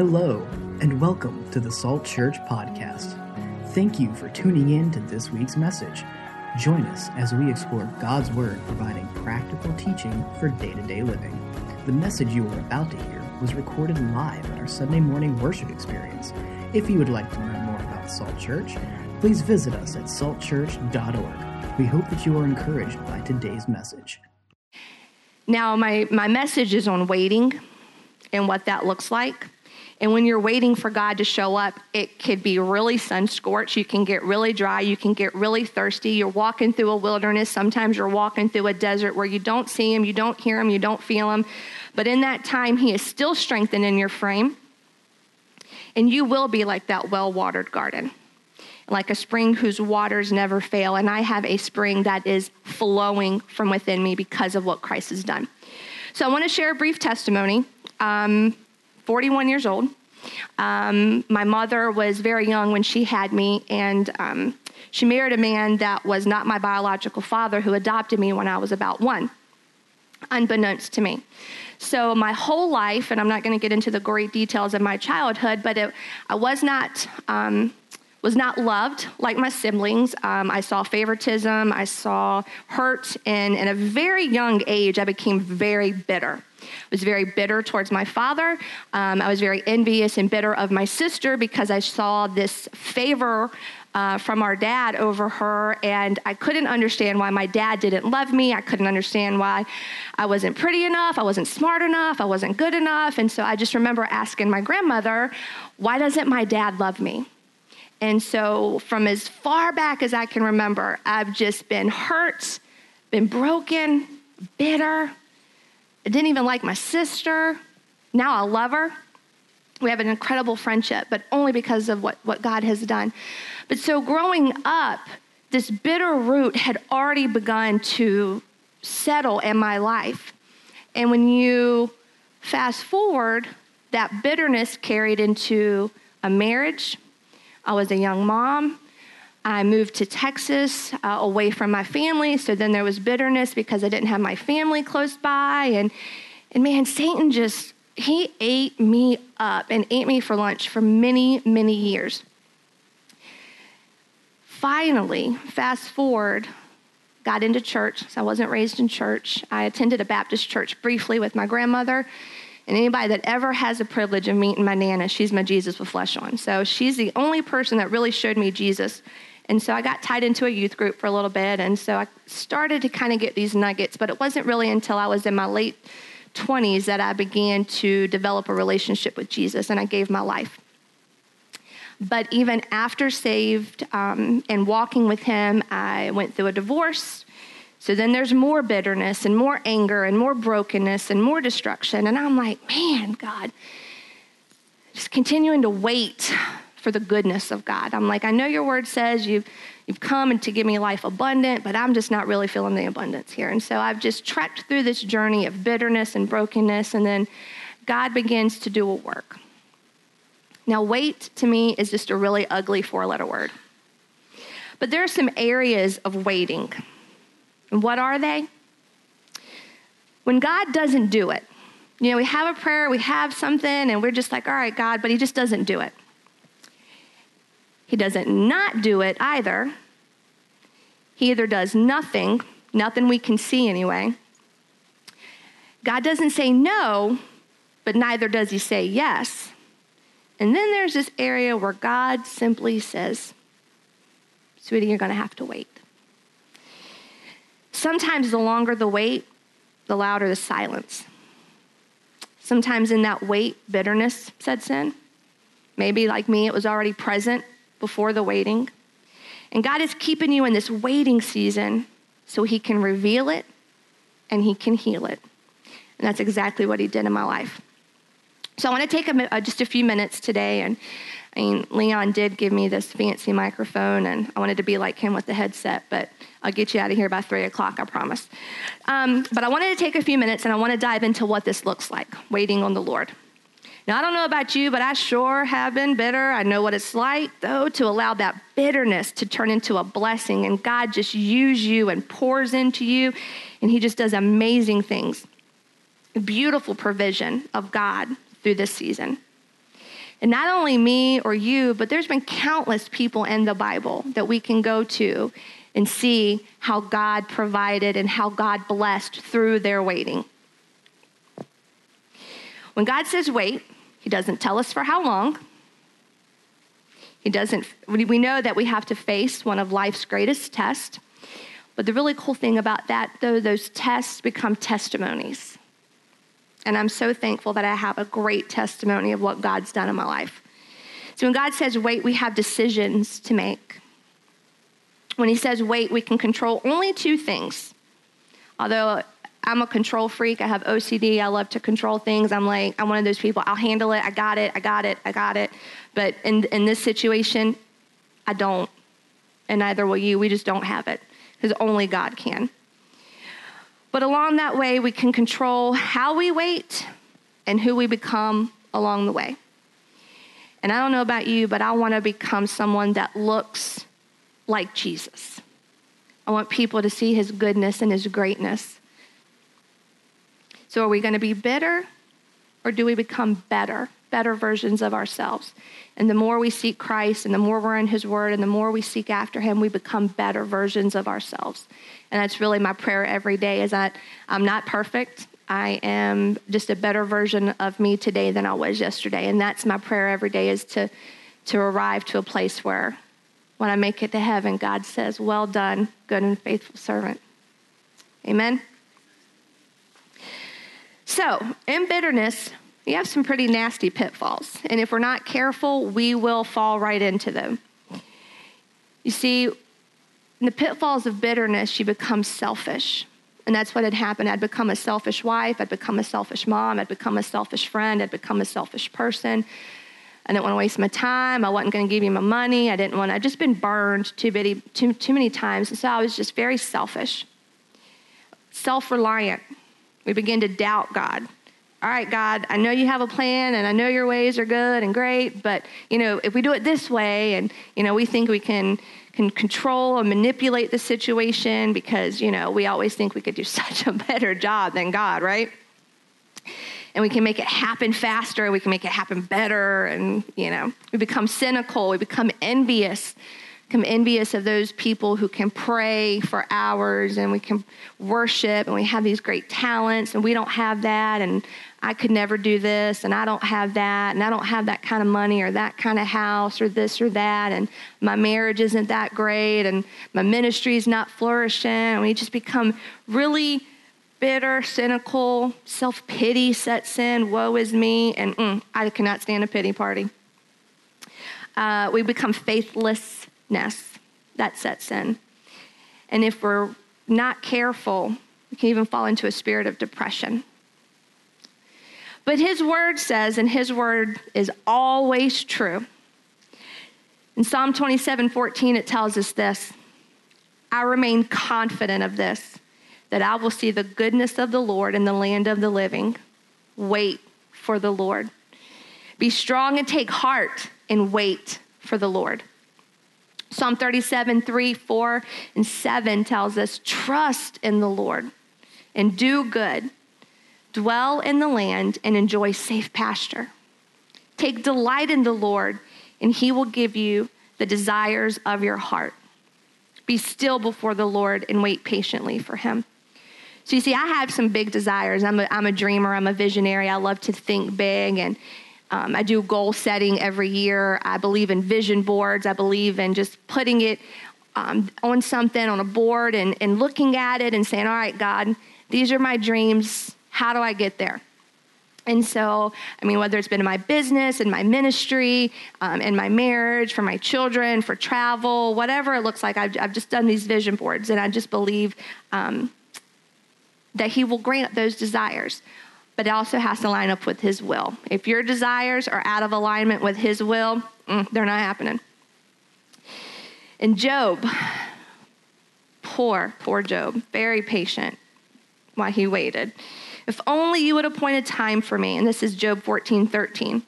Hello, and welcome to the Salt Church Podcast. Thank you for tuning in to this week's message. Join us as we explore God's Word providing practical teaching for day to day living. The message you are about to hear was recorded live at our Sunday morning worship experience. If you would like to learn more about Salt Church, please visit us at saltchurch.org. We hope that you are encouraged by today's message. Now, my, my message is on waiting and what that looks like. And when you're waiting for God to show up, it could be really sun scorched. You can get really dry. You can get really thirsty. You're walking through a wilderness. Sometimes you're walking through a desert where you don't see Him, you don't hear Him, you don't feel Him. But in that time, He is still strengthening your frame. And you will be like that well watered garden, like a spring whose waters never fail. And I have a spring that is flowing from within me because of what Christ has done. So I want to share a brief testimony. Um, 41 years old. Um, my mother was very young when she had me, and um, she married a man that was not my biological father who adopted me when I was about one, unbeknownst to me. So, my whole life, and I'm not going to get into the great details of my childhood, but it, I was not. Um, was not loved like my siblings. Um, I saw favoritism. I saw hurt. And in a very young age, I became very bitter. Was very bitter towards my father. Um, I was very envious and bitter of my sister because I saw this favor uh, from our dad over her, and I couldn't understand why my dad didn't love me. I couldn't understand why I wasn't pretty enough, I wasn't smart enough, I wasn't good enough. And so I just remember asking my grandmother, Why doesn't my dad love me? And so, from as far back as I can remember, I've just been hurt, been broken, bitter, I didn't even like my sister. Now I love her. We have an incredible friendship, but only because of what, what God has done. But so growing up, this bitter root had already begun to settle in my life. And when you fast forward, that bitterness carried into a marriage. I was a young mom. I moved to Texas uh, away from my family, so then there was bitterness because I didn't have my family close by. And, and man, Satan just, he ate me up and ate me for lunch for many, many years. Finally, fast forward, got into church. So I wasn't raised in church. I attended a Baptist church briefly with my grandmother. And anybody that ever has the privilege of meeting my Nana, she's my Jesus with flesh on. So she's the only person that really showed me Jesus and so I got tied into a youth group for a little bit. And so I started to kind of get these nuggets, but it wasn't really until I was in my late 20s that I began to develop a relationship with Jesus and I gave my life. But even after saved um, and walking with Him, I went through a divorce. So then there's more bitterness and more anger and more brokenness and more destruction. And I'm like, man, God, just continuing to wait for the goodness of God. I'm like, I know your word says you've, you've come and to give me life abundant, but I'm just not really feeling the abundance here. And so I've just trekked through this journey of bitterness and brokenness, and then God begins to do a work. Now, wait to me is just a really ugly four letter word. But there are some areas of waiting. And what are they? When God doesn't do it, you know, we have a prayer, we have something, and we're just like, all right, God, but He just doesn't do it. He doesn't not do it either. He either does nothing, nothing we can see anyway. God doesn't say no, but neither does he say yes. And then there's this area where God simply says, Sweetie, you're going to have to wait. Sometimes the longer the wait, the louder the silence. Sometimes in that wait, bitterness sets in. Maybe, like me, it was already present before the waiting. And God is keeping you in this waiting season so He can reveal it and He can heal it. And that's exactly what He did in my life. So I want to take a, uh, just a few minutes today. And I mean, Leon did give me this fancy microphone, and I wanted to be like him with the headset, but I'll get you out of here by three o'clock, I promise. Um, but I wanted to take a few minutes and I want to dive into what this looks like waiting on the Lord. Now, I don't know about you, but I sure have been bitter. I know what it's like, though, to allow that bitterness to turn into a blessing and God just use you and pours into you, and He just does amazing things. Beautiful provision of God through this season. And not only me or you, but there's been countless people in the Bible that we can go to and see how God provided and how God blessed through their waiting. When God says wait, He doesn't tell us for how long. He doesn't, we know that we have to face one of life's greatest tests. But the really cool thing about that, though, those tests become testimonies. And I'm so thankful that I have a great testimony of what God's done in my life. So when God says wait, we have decisions to make. When He says wait, we can control only two things. Although I'm a control freak, I have OCD, I love to control things. I'm like, I'm one of those people, I'll handle it, I got it, I got it, I got it. But in, in this situation, I don't. And neither will you. We just don't have it because only God can. But along that way, we can control how we wait and who we become along the way. And I don't know about you, but I want to become someone that looks like Jesus. I want people to see his goodness and his greatness. So, are we going to be bitter or do we become better, better versions of ourselves? And the more we seek Christ and the more we're in his word and the more we seek after him, we become better versions of ourselves. And that's really my prayer every day is that I'm not perfect. I am just a better version of me today than I was yesterday. And that's my prayer every day is to, to arrive to a place where when I make it to heaven, God says, Well done, good and faithful servant. Amen. So, in bitterness, we have some pretty nasty pitfalls. And if we're not careful, we will fall right into them. You see, in the pitfalls of bitterness, you become selfish. And that's what had happened. I'd become a selfish wife. I'd become a selfish mom. I'd become a selfish friend. I'd become a selfish person. I didn't want to waste my time. I wasn't going to give you my money. I didn't want to. I'd just been burned too, too, too many times. And so I was just very selfish, self reliant. We begin to doubt God. All right, God, I know you have a plan and I know your ways are good and great, but you know, if we do it this way and you know, we think we can can control and manipulate the situation because, you know, we always think we could do such a better job than God, right? And we can make it happen faster, we can make it happen better, and, you know, we become cynical, we become envious, become envious of those people who can pray for hours and we can worship and we have these great talents and we don't have that. And I could never do this, and I don't have that, and I don't have that kind of money or that kind of house or this or that, and my marriage isn't that great, and my ministry is not flourishing. And we just become really bitter, cynical, self pity sets in, woe is me, and mm, I cannot stand a pity party. Uh, we become that sets in. And if we're not careful, we can even fall into a spirit of depression. But his word says, and his word is always true. In Psalm 27 14, it tells us this I remain confident of this, that I will see the goodness of the Lord in the land of the living. Wait for the Lord. Be strong and take heart and wait for the Lord. Psalm 37, 3, 4, and 7 tells us trust in the Lord and do good Dwell in the land and enjoy safe pasture. Take delight in the Lord, and he will give you the desires of your heart. Be still before the Lord and wait patiently for him. So, you see, I have some big desires. I'm a, I'm a dreamer, I'm a visionary. I love to think big, and um, I do goal setting every year. I believe in vision boards, I believe in just putting it um, on something, on a board, and, and looking at it and saying, All right, God, these are my dreams how do I get there? And so, I mean, whether it's been in my business, in my ministry, um, in my marriage, for my children, for travel, whatever it looks like, I've, I've just done these vision boards, and I just believe um, that He will grant those desires. But it also has to line up with His will. If your desires are out of alignment with His will, mm, they're not happening. And Job, poor, poor Job, very patient while he waited. If only you would appoint a time for me. And this is Job 14, 13.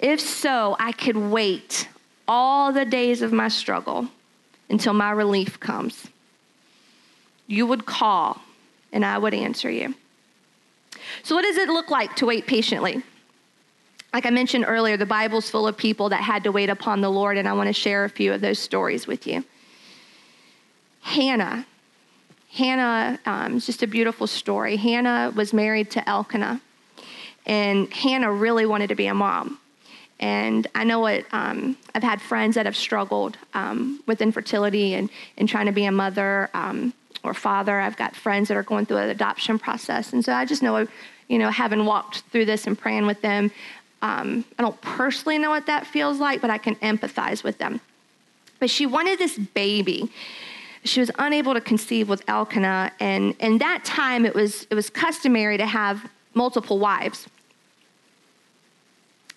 If so, I could wait all the days of my struggle until my relief comes. You would call, and I would answer you. So, what does it look like to wait patiently? like I mentioned earlier, the Bible's full of people that had to wait upon the Lord, and I want to share a few of those stories with you. Hannah. Hannah um, is just a beautiful story. Hannah was married to Elkanah, and Hannah really wanted to be a mom. And I know what um, I've had friends that have struggled um, with infertility and, and trying to be a mother um, or father. I've got friends that are going through an adoption process. And so I just know, you know, having walked through this and praying with them, um, I don't personally know what that feels like, but I can empathize with them. But she wanted this baby. She was unable to conceive with Elkanah, and in that time it was it was customary to have multiple wives.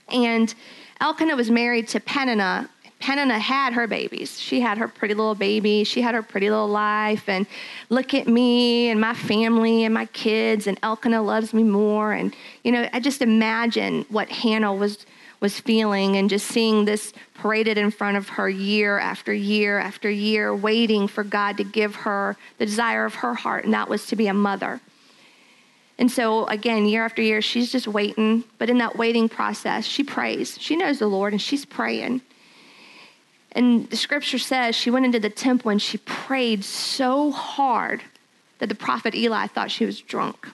And Elkanah was married to Peninnah. Peninnah had her babies. She had her pretty little baby. She had her pretty little life. And look at me and my family and my kids. And Elkanah loves me more. And, you know, I just imagine what Hannah was, was feeling and just seeing this paraded in front of her year after year after year, waiting for God to give her the desire of her heart. And that was to be a mother. And so, again, year after year, she's just waiting. But in that waiting process, she prays. She knows the Lord and she's praying. And the scripture says she went into the temple and she prayed so hard that the prophet Eli thought she was drunk.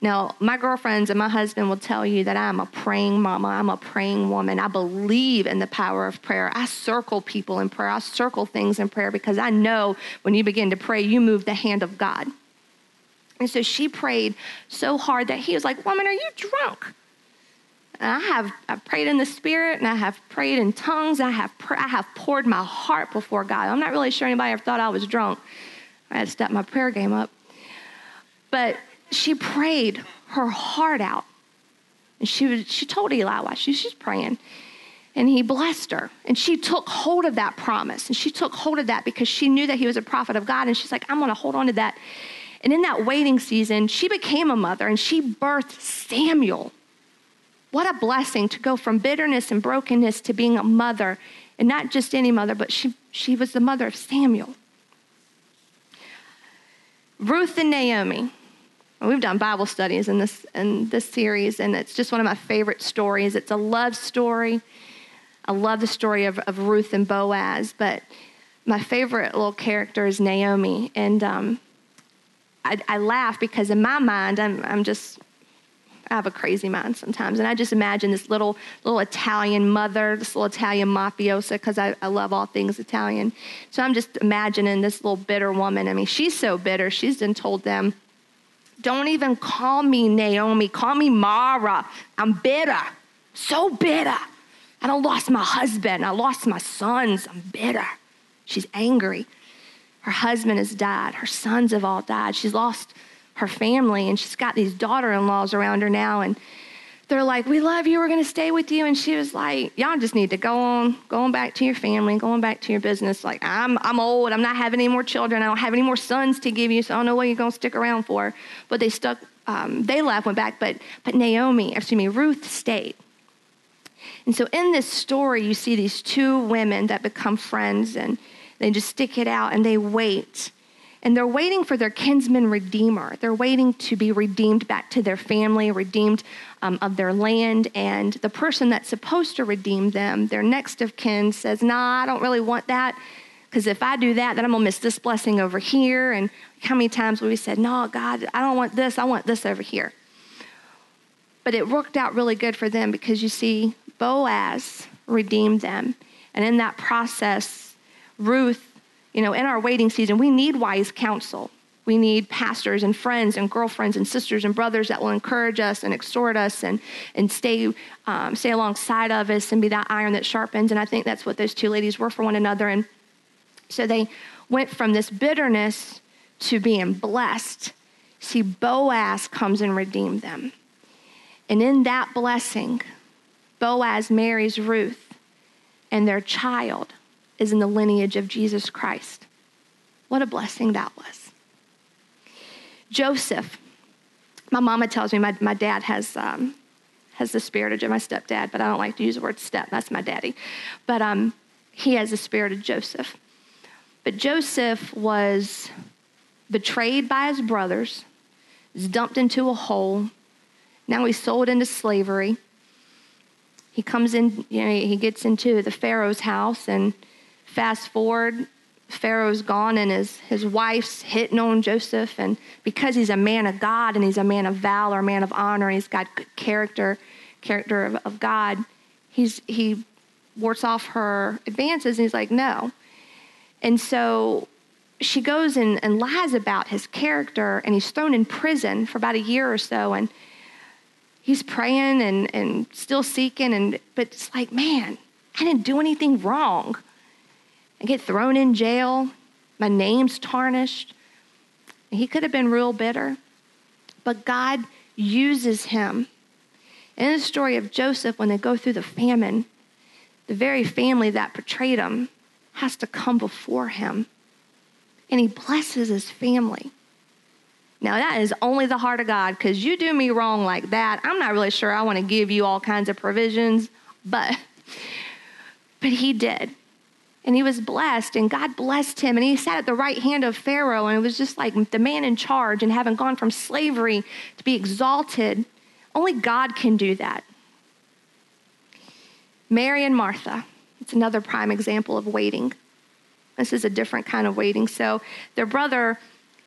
Now, my girlfriends and my husband will tell you that I'm a praying mama. I'm a praying woman. I believe in the power of prayer. I circle people in prayer. I circle things in prayer because I know when you begin to pray, you move the hand of God. And so she prayed so hard that he was like, Woman, are you drunk? And I have I prayed in the spirit and I have prayed in tongues. I have, pr- I have poured my heart before God. I'm not really sure anybody ever thought I was drunk. I had to step my prayer game up. But she prayed her heart out. And she, was, she told Eli why she, she's praying. And he blessed her. And she took hold of that promise. And she took hold of that because she knew that he was a prophet of God. And she's like, I'm going to hold on to that. And in that waiting season, she became a mother and she birthed Samuel. What a blessing to go from bitterness and brokenness to being a mother, and not just any mother, but she, she was the mother of Samuel. Ruth and Naomi. We've done Bible studies in this, in this series, and it's just one of my favorite stories. It's a love story. I love the story of, of Ruth and Boaz, but my favorite little character is Naomi. And um, I, I laugh because in my mind, I'm, I'm just, I have a crazy mind sometimes. And I just imagine this little, little Italian mother, this little Italian mafiosa, because I, I love all things Italian. So I'm just imagining this little bitter woman. I mean, she's so bitter. She's been told them, don't even call me Naomi, call me Mara. I'm bitter, so bitter. I lost my husband, I lost my sons. I'm bitter. She's angry. Her husband has died. Her sons have all died. She's lost her family, and she's got these daughter in laws around her now. And they're like, We love you. We're to stay with you. And she was like, Y'all just need to go on, going back to your family, going back to your business. Like, I'm, I'm old. I'm not having any more children. I don't have any more sons to give you, so I don't know what you're to stick around for. But they stuck, um, they left, went back. But, but Naomi, excuse me, Ruth stayed. And so in this story, you see these two women that become friends and they just stick it out and they wait. And they're waiting for their kinsman redeemer. They're waiting to be redeemed back to their family, redeemed um, of their land. And the person that's supposed to redeem them, their next of kin, says, Nah, I don't really want that. Because if I do that, then I'm going to miss this blessing over here. And how many times we said, No, God, I don't want this. I want this over here. But it worked out really good for them because you see, Boaz redeemed them. And in that process, Ruth, you know, in our waiting season, we need wise counsel. We need pastors and friends and girlfriends and sisters and brothers that will encourage us and exhort us and, and stay, um, stay alongside of us and be that iron that sharpens. And I think that's what those two ladies were for one another. And so they went from this bitterness to being blessed. See, Boaz comes and redeemed them. And in that blessing, Boaz marries Ruth, and their child is in the lineage of Jesus Christ. What a blessing that was. Joseph, my mama tells me my, my dad has, um, has the spirit of my stepdad, but I don't like to use the word step. That's my daddy. But um, he has the spirit of Joseph. But Joseph was betrayed by his brothers, was dumped into a hole. Now he's sold into slavery. he comes in, you know, he gets into the Pharaoh's house, and fast forward, Pharaoh's gone and his, his wife's hitting on Joseph. And because he's a man of God and he's a man of valor, a man of honor, he's got good character, character of, of God, he's, he warts off her advances and he's like, no. And so she goes and, and lies about his character and he's thrown in prison for about a year or so. And he's praying and, and still seeking. And, but it's like, man, I didn't do anything wrong. I get thrown in jail. My name's tarnished. He could have been real bitter, but God uses him. In the story of Joseph, when they go through the famine, the very family that betrayed him has to come before him, and he blesses his family. Now, that is only the heart of God because you do me wrong like that. I'm not really sure I want to give you all kinds of provisions, but, but he did and he was blessed and god blessed him and he sat at the right hand of pharaoh and it was just like the man in charge and having gone from slavery to be exalted only god can do that. Mary and martha it's another prime example of waiting. This is a different kind of waiting. So their brother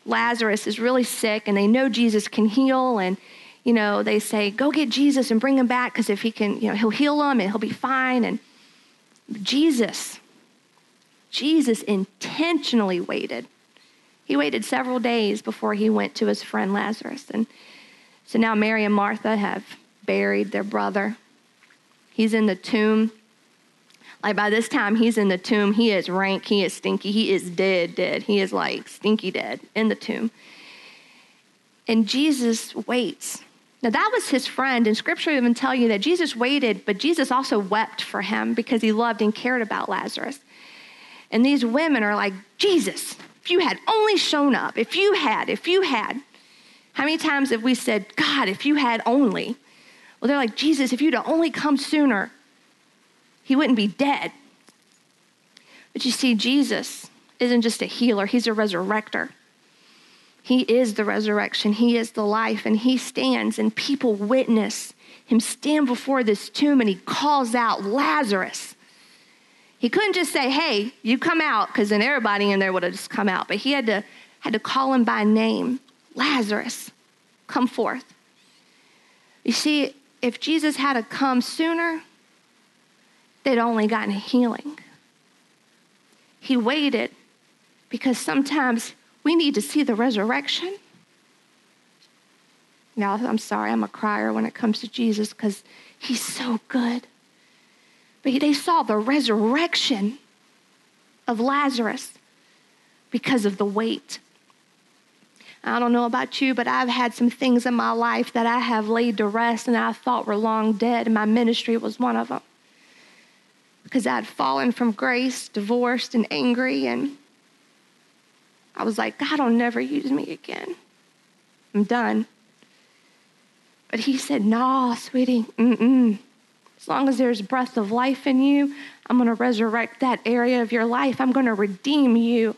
lazarus is really sick and they know jesus can heal and you know they say go get jesus and bring him back because if he can you know he'll heal him and he'll be fine and jesus Jesus intentionally waited. He waited several days before he went to his friend Lazarus. And so now Mary and Martha have buried their brother. He's in the tomb. Like by this time, he's in the tomb. He is rank. He is stinky. He is dead, dead. He is like stinky dead in the tomb. And Jesus waits. Now, that was his friend, and scripture even tell you that Jesus waited, but Jesus also wept for him because he loved and cared about Lazarus. And these women are like, Jesus, if you had only shown up, if you had, if you had. How many times have we said, God, if you had only? Well, they're like, Jesus, if you'd only come sooner, he wouldn't be dead. But you see, Jesus isn't just a healer, he's a resurrector. He is the resurrection, he is the life, and he stands, and people witness him stand before this tomb and he calls out, Lazarus, he couldn't just say, hey, you come out, because then everybody in there would have just come out. But he had to, had to call him by name Lazarus, come forth. You see, if Jesus had to come sooner, they'd only gotten healing. He waited because sometimes we need to see the resurrection. Now, I'm sorry, I'm a crier when it comes to Jesus because he's so good. But they saw the resurrection of Lazarus because of the wait. I don't know about you, but I've had some things in my life that I have laid to rest and I thought were long dead, and my ministry was one of them. Because I'd fallen from grace, divorced, and angry, and I was like, God will never use me again. I'm done. But he said, No, sweetie, mm-mm. As long as there's breath of life in you, I'm going to resurrect that area of your life. I'm going to redeem you.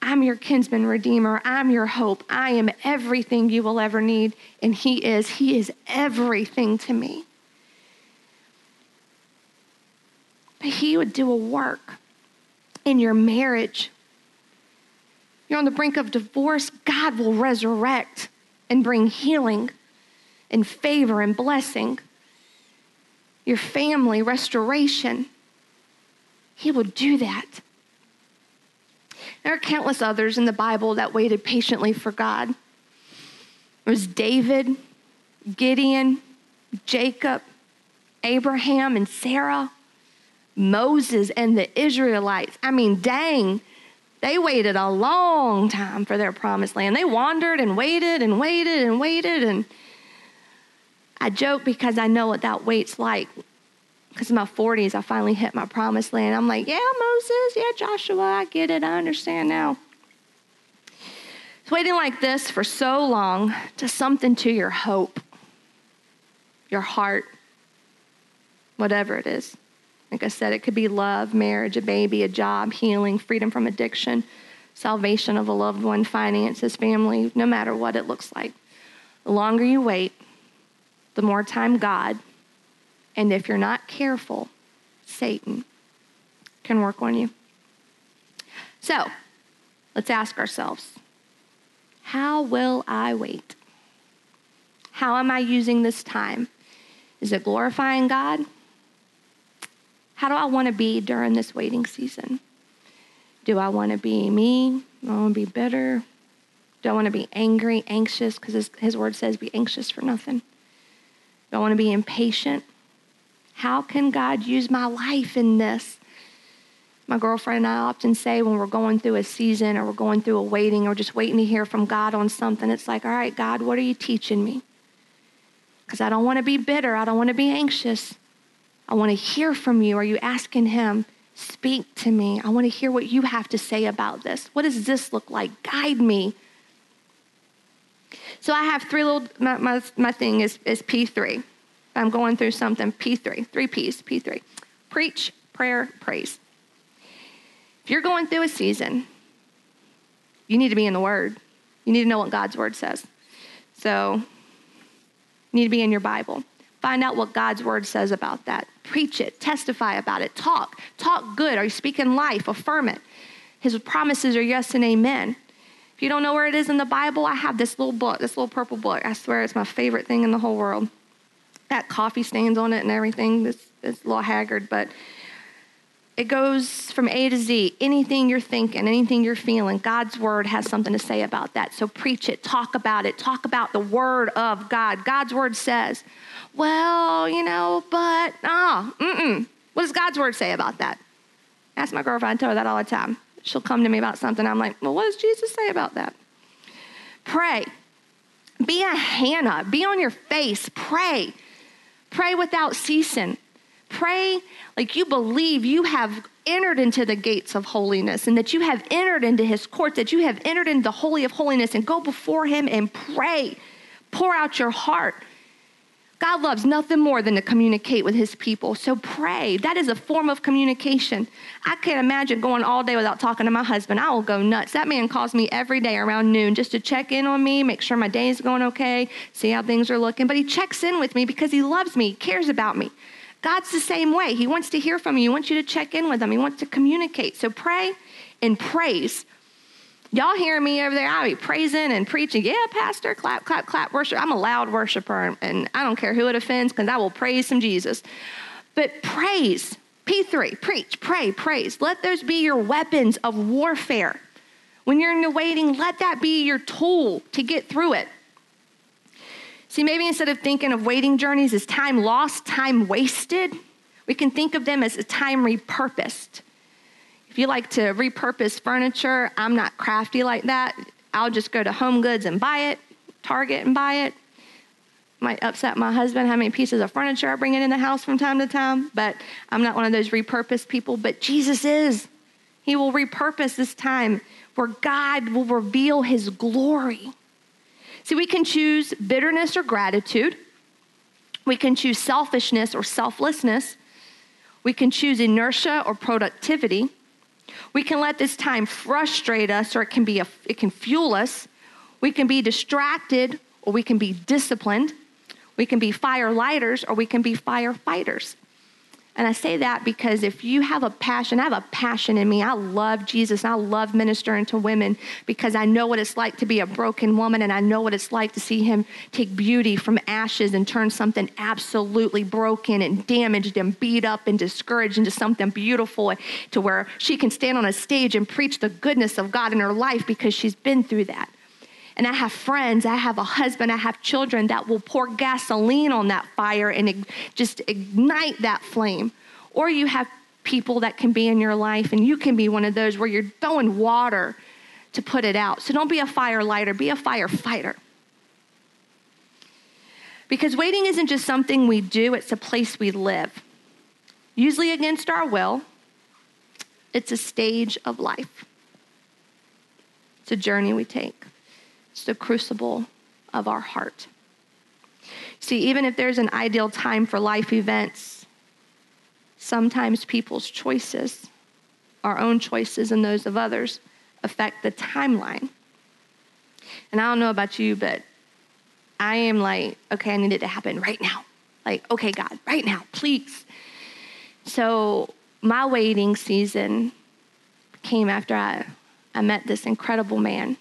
I'm your kinsman redeemer. I'm your hope. I am everything you will ever need. And He is. He is everything to me. But He would do a work in your marriage. You're on the brink of divorce, God will resurrect and bring healing and favor and blessing your family, restoration. He will do that. There are countless others in the Bible that waited patiently for God. It was David, Gideon, Jacob, Abraham, and Sarah, Moses, and the Israelites. I mean, dang, they waited a long time for their promised land. They wandered and waited and waited and waited and I joke because I know what that wait's like. Because in my 40s, I finally hit my promised land. I'm like, yeah, Moses, yeah, Joshua, I get it. I understand now. It's waiting like this for so long to something to your hope, your heart, whatever it is. Like I said, it could be love, marriage, a baby, a job, healing, freedom from addiction, salvation of a loved one, finances, family, no matter what it looks like. The longer you wait, the more time God And if you're not careful, Satan can work on you. So let's ask ourselves how will I wait? How am I using this time? Is it glorifying God? How do I want to be during this waiting season? Do I want to be me? Do I want to be bitter? Do I want to be angry, anxious? Because his, his word says, be anxious for nothing. Do I want to be impatient? How can God use my life in this? My girlfriend and I often say when we're going through a season or we're going through a waiting or just waiting to hear from God on something, it's like, all right, God, what are you teaching me? Because I don't want to be bitter. I don't want to be anxious. I want to hear from you. Are you asking Him, speak to me? I want to hear what you have to say about this. What does this look like? Guide me. So I have three little, my, my, my thing is, is P3. I'm going through something, P3, three P's, P3. Preach, prayer, praise. If you're going through a season, you need to be in the Word. You need to know what God's Word says. So, you need to be in your Bible. Find out what God's Word says about that. Preach it, testify about it, talk. Talk good. Are you speaking life? Affirm it. His promises are yes and amen. If you don't know where it is in the Bible, I have this little book, this little purple book. I swear it's my favorite thing in the whole world. Got coffee stains on it and everything. It's, it's a little haggard, but it goes from A to Z. Anything you're thinking, anything you're feeling, God's word has something to say about that. So preach it, talk about it, talk about the word of God. God's word says, well, you know, but, ah, oh, mm-mm. What does God's word say about that? Ask my girlfriend, I tell her that all the time. She'll come to me about something. I'm like, well, what does Jesus say about that? Pray. Be a Hannah. Be on your face. Pray. Pray without ceasing. Pray like you believe you have entered into the gates of holiness and that you have entered into his court, that you have entered into the holy of holiness and go before him and pray. Pour out your heart. God loves nothing more than to communicate with his people. So pray. That is a form of communication. I can't imagine going all day without talking to my husband. I will go nuts. That man calls me every day around noon just to check in on me, make sure my day is going okay, see how things are looking. But he checks in with me because he loves me, cares about me. God's the same way. He wants to hear from you. He wants you to check in with him. He wants to communicate. So pray and praise. Y'all hear me over there? I'll be praising and preaching. Yeah, Pastor, clap, clap, clap, worship. I'm a loud worshiper, and I don't care who it offends because I will praise some Jesus. But praise, P3, preach, pray, praise. Let those be your weapons of warfare. When you're in the waiting, let that be your tool to get through it. See, maybe instead of thinking of waiting journeys as time lost, time wasted, we can think of them as a time repurposed. If you like to repurpose furniture, I'm not crafty like that. I'll just go to Home Goods and buy it, Target and buy it. Might upset my husband how many pieces of furniture I bring in the house from time to time, but I'm not one of those repurposed people. But Jesus is. He will repurpose this time where God will reveal his glory. See, we can choose bitterness or gratitude. We can choose selfishness or selflessness. We can choose inertia or productivity. We can let this time frustrate us or it can be a, it can fuel us. We can be distracted or we can be disciplined. We can be fire lighters or we can be firefighters. And I say that because if you have a passion, I have a passion in me. I love Jesus and I love ministering to women because I know what it's like to be a broken woman and I know what it's like to see him take beauty from ashes and turn something absolutely broken and damaged and beat up and discouraged into something beautiful to where she can stand on a stage and preach the goodness of God in her life because she's been through that. And I have friends, I have a husband, I have children that will pour gasoline on that fire and just ignite that flame. Or you have people that can be in your life, and you can be one of those where you're throwing water to put it out. So don't be a fire lighter, be a firefighter. Because waiting isn't just something we do, it's a place we live. Usually against our will, it's a stage of life, it's a journey we take. It's the crucible of our heart. See, even if there's an ideal time for life events, sometimes people's choices, our own choices and those of others, affect the timeline. And I don't know about you, but I am like, okay, I need it to happen right now. Like, okay, God, right now, please. So my waiting season came after I, I met this incredible man.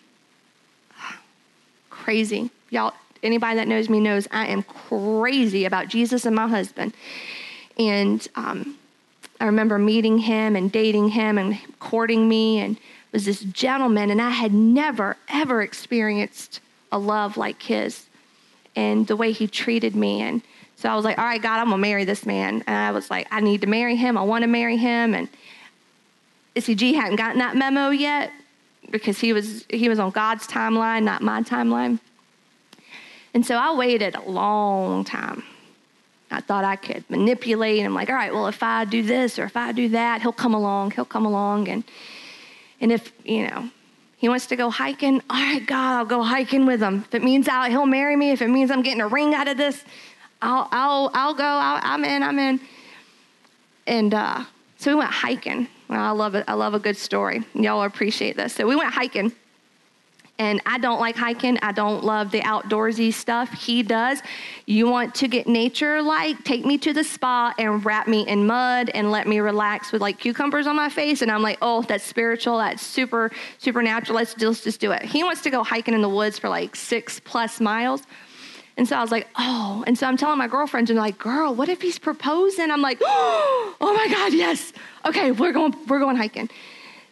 Crazy. Y'all, anybody that knows me knows I am crazy about Jesus and my husband. And um, I remember meeting him and dating him and courting me and was this gentleman and I had never ever experienced a love like his and the way he treated me and so I was like, all right, God, I'm gonna marry this man. And I was like, I need to marry him. I want to marry him. And SCG hadn't gotten that memo yet because he was he was on God's timeline, not my timeline. And so I waited a long time. I thought I could manipulate. I'm like, all right, well, if I do this or if I do that, he'll come along. He'll come along. And and if you know he wants to go hiking, all right, God, I'll go hiking with him. If it means I'll, he'll marry me, if it means I'm getting a ring out of this, I'll, I'll, I'll go. i am in. I'm in. And uh, so we went hiking. I love it. I love a good story. Y'all appreciate this. So we went hiking. And I don't like hiking. I don't love the outdoorsy stuff. He does. You want to get nature like? Take me to the spa and wrap me in mud and let me relax with like cucumbers on my face. And I'm like, oh, that's spiritual. That's super supernatural. Let's just, let's just do it. He wants to go hiking in the woods for like six plus miles. And so I was like, oh. And so I'm telling my girlfriends, and like, girl, what if he's proposing? I'm like, oh my God, yes. Okay, we're going, we're going hiking.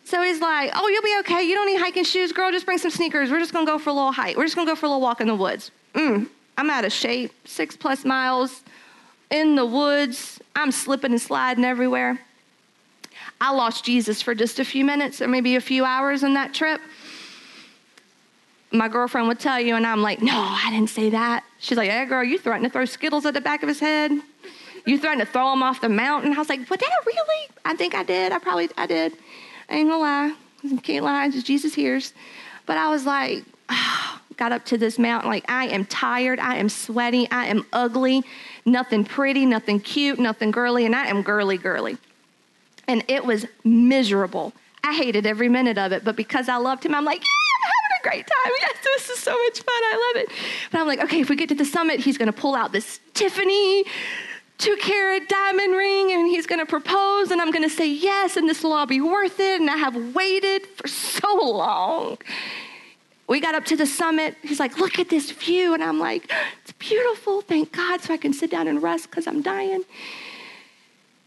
So he's like, oh, you'll be okay. You don't need hiking shoes, girl. Just bring some sneakers. We're just gonna go for a little hike. We're just gonna go for a little walk in the woods. Mm, I'm out of shape. Six plus miles in the woods. I'm slipping and sliding everywhere. I lost Jesus for just a few minutes or maybe a few hours in that trip my girlfriend would tell you, and I'm like, no, I didn't say that. She's like, hey, girl, you threatened to throw Skittles at the back of his head. You threatened to throw him off the mountain. I was like, what, did I really? I think I did. I probably, I did. I ain't gonna lie. Can't lie. Jesus hears. But I was like, oh, got up to this mountain. Like, I am tired. I am sweaty. I am ugly. Nothing pretty, nothing cute, nothing girly. And I am girly, girly. And it was miserable. I hated every minute of it. But because I loved him, I'm like, great time. Yes, this is so much fun. I love it. But I'm like, okay, if we get to the summit, he's going to pull out this Tiffany two carat diamond ring and he's going to propose and I'm going to say yes and this will all be worth it. And I have waited for so long. We got up to the summit. He's like, look at this view. And I'm like, it's beautiful. Thank God. So I can sit down and rest because I'm dying.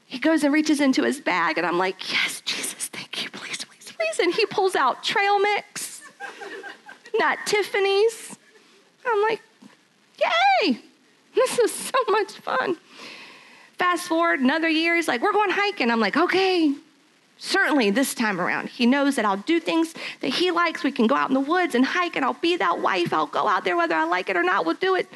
He goes and reaches into his bag and I'm like, yes, Jesus, thank you. Please, please, please. And he pulls out trail mix not Tiffany's. I'm like, yay, this is so much fun. Fast forward another year, he's like, we're going hiking. I'm like, okay, certainly this time around. He knows that I'll do things that he likes. We can go out in the woods and hike, and I'll be that wife. I'll go out there whether I like it or not. We'll do it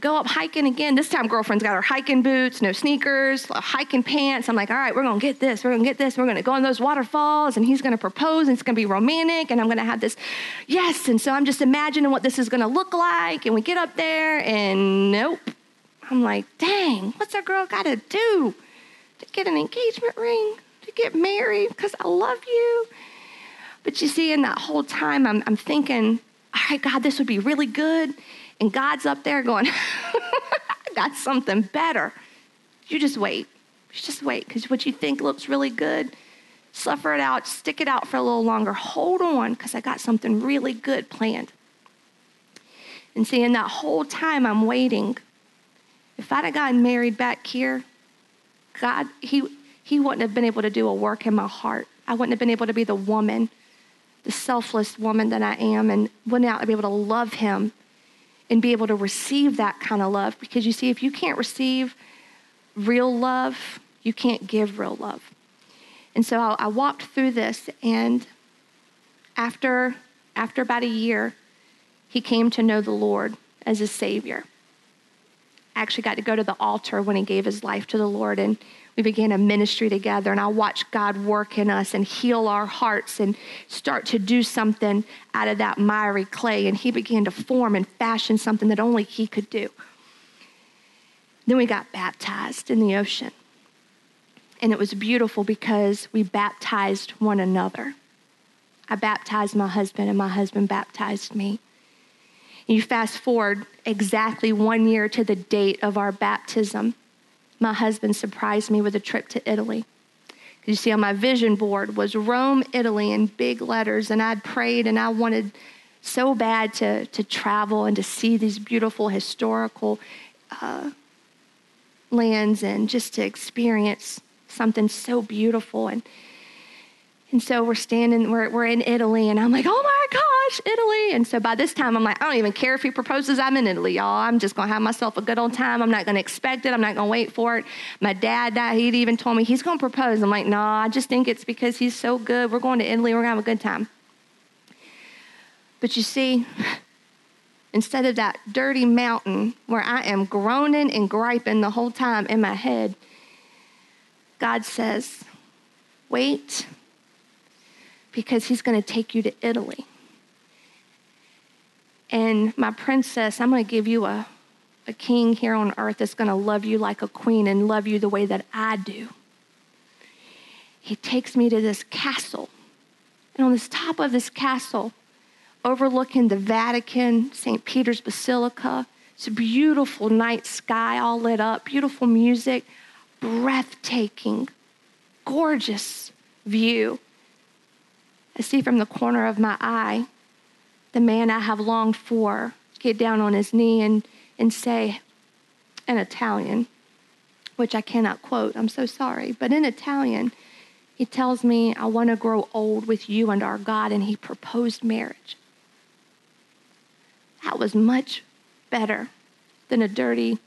go up hiking again. This time, girlfriend's got her hiking boots, no sneakers, hiking pants. I'm like, all right, we're gonna get this, we're gonna get this, we're gonna go in those waterfalls, and he's gonna propose, and it's gonna be romantic, and I'm gonna have this, yes. And so I'm just imagining what this is gonna look like, and we get up there, and nope. I'm like, dang, what's our girl gotta do to get an engagement ring, to get married, because I love you? But you see, in that whole time, I'm, I'm thinking, all right, God, this would be really good and God's up there going, I got something better. You just wait. You just wait because what you think looks really good, suffer it out, stick it out for a little longer. Hold on because I got something really good planned. And see, in that whole time I'm waiting, if I'd have gotten married back here, God, he, he wouldn't have been able to do a work in my heart. I wouldn't have been able to be the woman, the selfless woman that I am, and wouldn't have been able to love him and be able to receive that kind of love. Because you see, if you can't receive real love, you can't give real love. And so I, I walked through this, and after, after about a year, he came to know the Lord as his Savior. I actually got to go to the altar when he gave his life to the Lord, and we began a ministry together, and I watched God work in us and heal our hearts and start to do something out of that miry clay. And He began to form and fashion something that only He could do. Then we got baptized in the ocean. And it was beautiful because we baptized one another. I baptized my husband, and my husband baptized me. You fast forward exactly one year to the date of our baptism. My husband surprised me with a trip to Italy. You see, on my vision board was Rome, Italy in big letters, and I'd prayed and I wanted so bad to, to travel and to see these beautiful historical uh, lands and just to experience something so beautiful. And and so we're standing, we're, we're in Italy, and I'm like, oh my gosh, Italy. And so by this time, I'm like, I don't even care if he proposes, I'm in Italy, y'all. I'm just to have myself a good old time. I'm not to expect it. I'm not to wait for it. My dad, died, he'd even told me he's to propose. I'm like, nah, I just think it's because he's so good. We're going to Italy, we're to have a good time. But you see, instead of that dirty mountain where I am groaning and griping the whole time in my head, God says, wait because he's going to take you to Italy. And my princess, I'm going to give you a, a king here on earth that's going to love you like a queen and love you the way that I do. He takes me to this castle. And on this top of this castle, overlooking the Vatican, St. Peter's Basilica, it's a beautiful night sky all lit up, beautiful music, breathtaking, gorgeous view. I see from the corner of my eye the man I have longed for get down on his knee and, and say in Italian, which I cannot quote, I'm so sorry, but in Italian, he tells me, I want to grow old with you and our God, and he proposed marriage. That was much better than a dirty,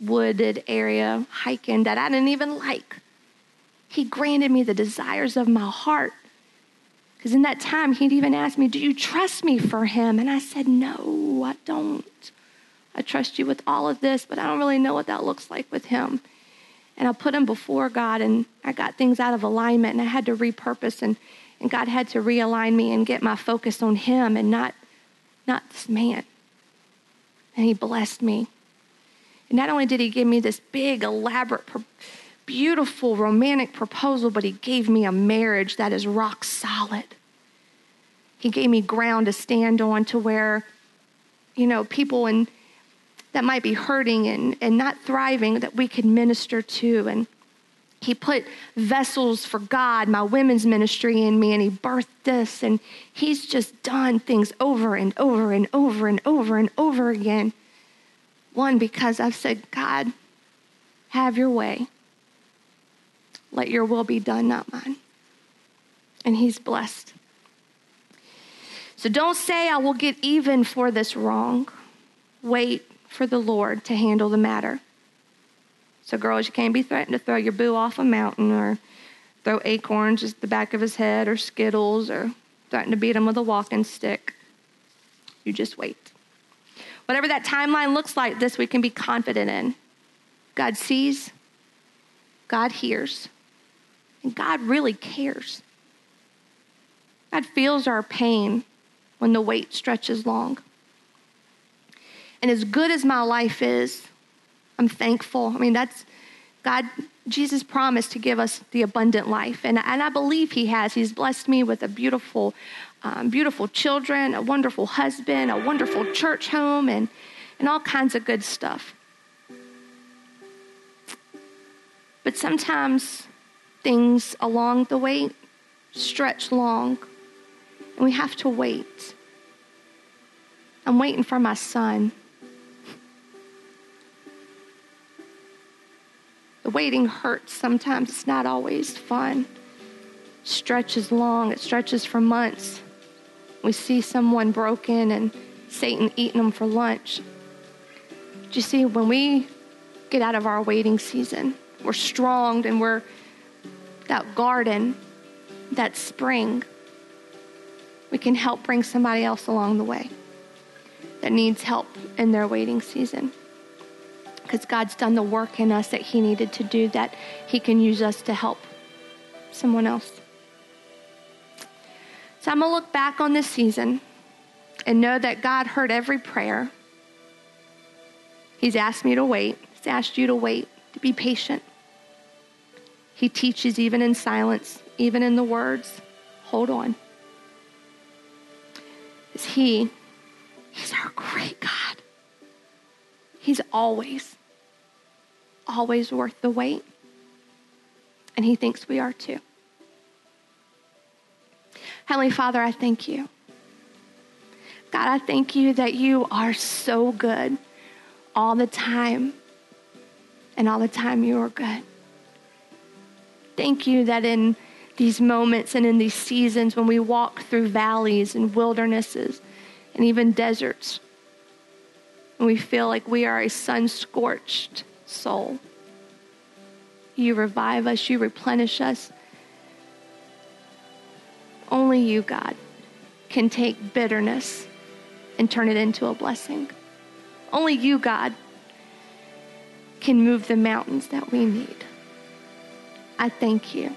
wooded area hiking that I didn't even like. He granted me the desires of my heart because in that time, he'd even asked me, Do you trust me for him? And I said, No, I don't. I trust you with all of this, but I don't really know what that looks like with him. And I put him before God, and I got things out of alignment, and I had to repurpose, and, and God had to realign me and get my focus on him and not, not this man. And he blessed me. And not only did he give me this big, elaborate, beautiful, romantic proposal, but he gave me a marriage that is rock solid. He gave me ground to stand on to where, you know, people and that might be hurting and, and not thriving that we could minister to. And he put vessels for God, my women's ministry in me, and he birthed this. And he's just done things over and over and over and over and over again. One, because I've said, God, have your way. Let your will be done, not mine. And he's blessed. So don't say, I will get even for this wrong. Wait for the Lord to handle the matter. So, girls, you can't be threatened to throw your boo off a mountain or throw acorns at the back of his head or Skittles or threaten to beat him with a walking stick. You just wait. Whatever that timeline looks like, this we can be confident in. God sees, God hears, and God really cares. God feels our pain when the wait stretches long. And as good as my life is, I'm thankful. I mean, that's God, Jesus promised to give us the abundant life. And, and I believe He has. He's blessed me with a beautiful, um, beautiful children, a wonderful husband, a wonderful church home, and, and all kinds of good stuff. But sometimes things along the way stretch long and we have to wait. I'm waiting for my son. The waiting hurts sometimes, it's not always fun. It stretches long, it stretches for months. We see someone broken and Satan eating them for lunch. But you see, when we get out of our waiting season, we're strong and we're that garden, that spring we can help bring somebody else along the way that needs help in their waiting season. Because God's done the work in us that He needed to do, that He can use us to help someone else. So I'm going to look back on this season and know that God heard every prayer. He's asked me to wait, He's asked you to wait, to be patient. He teaches even in silence, even in the words. Hold on is He, He's our great God. He's always, always worth the wait. And He thinks we are too. Heavenly Father, I thank you. God, I thank you that you are so good all the time. And all the time you are good. Thank you that in these moments and in these seasons when we walk through valleys and wildernesses and even deserts, and we feel like we are a sun scorched soul, you revive us, you replenish us. Only you, God, can take bitterness and turn it into a blessing. Only you, God, can move the mountains that we need. I thank you.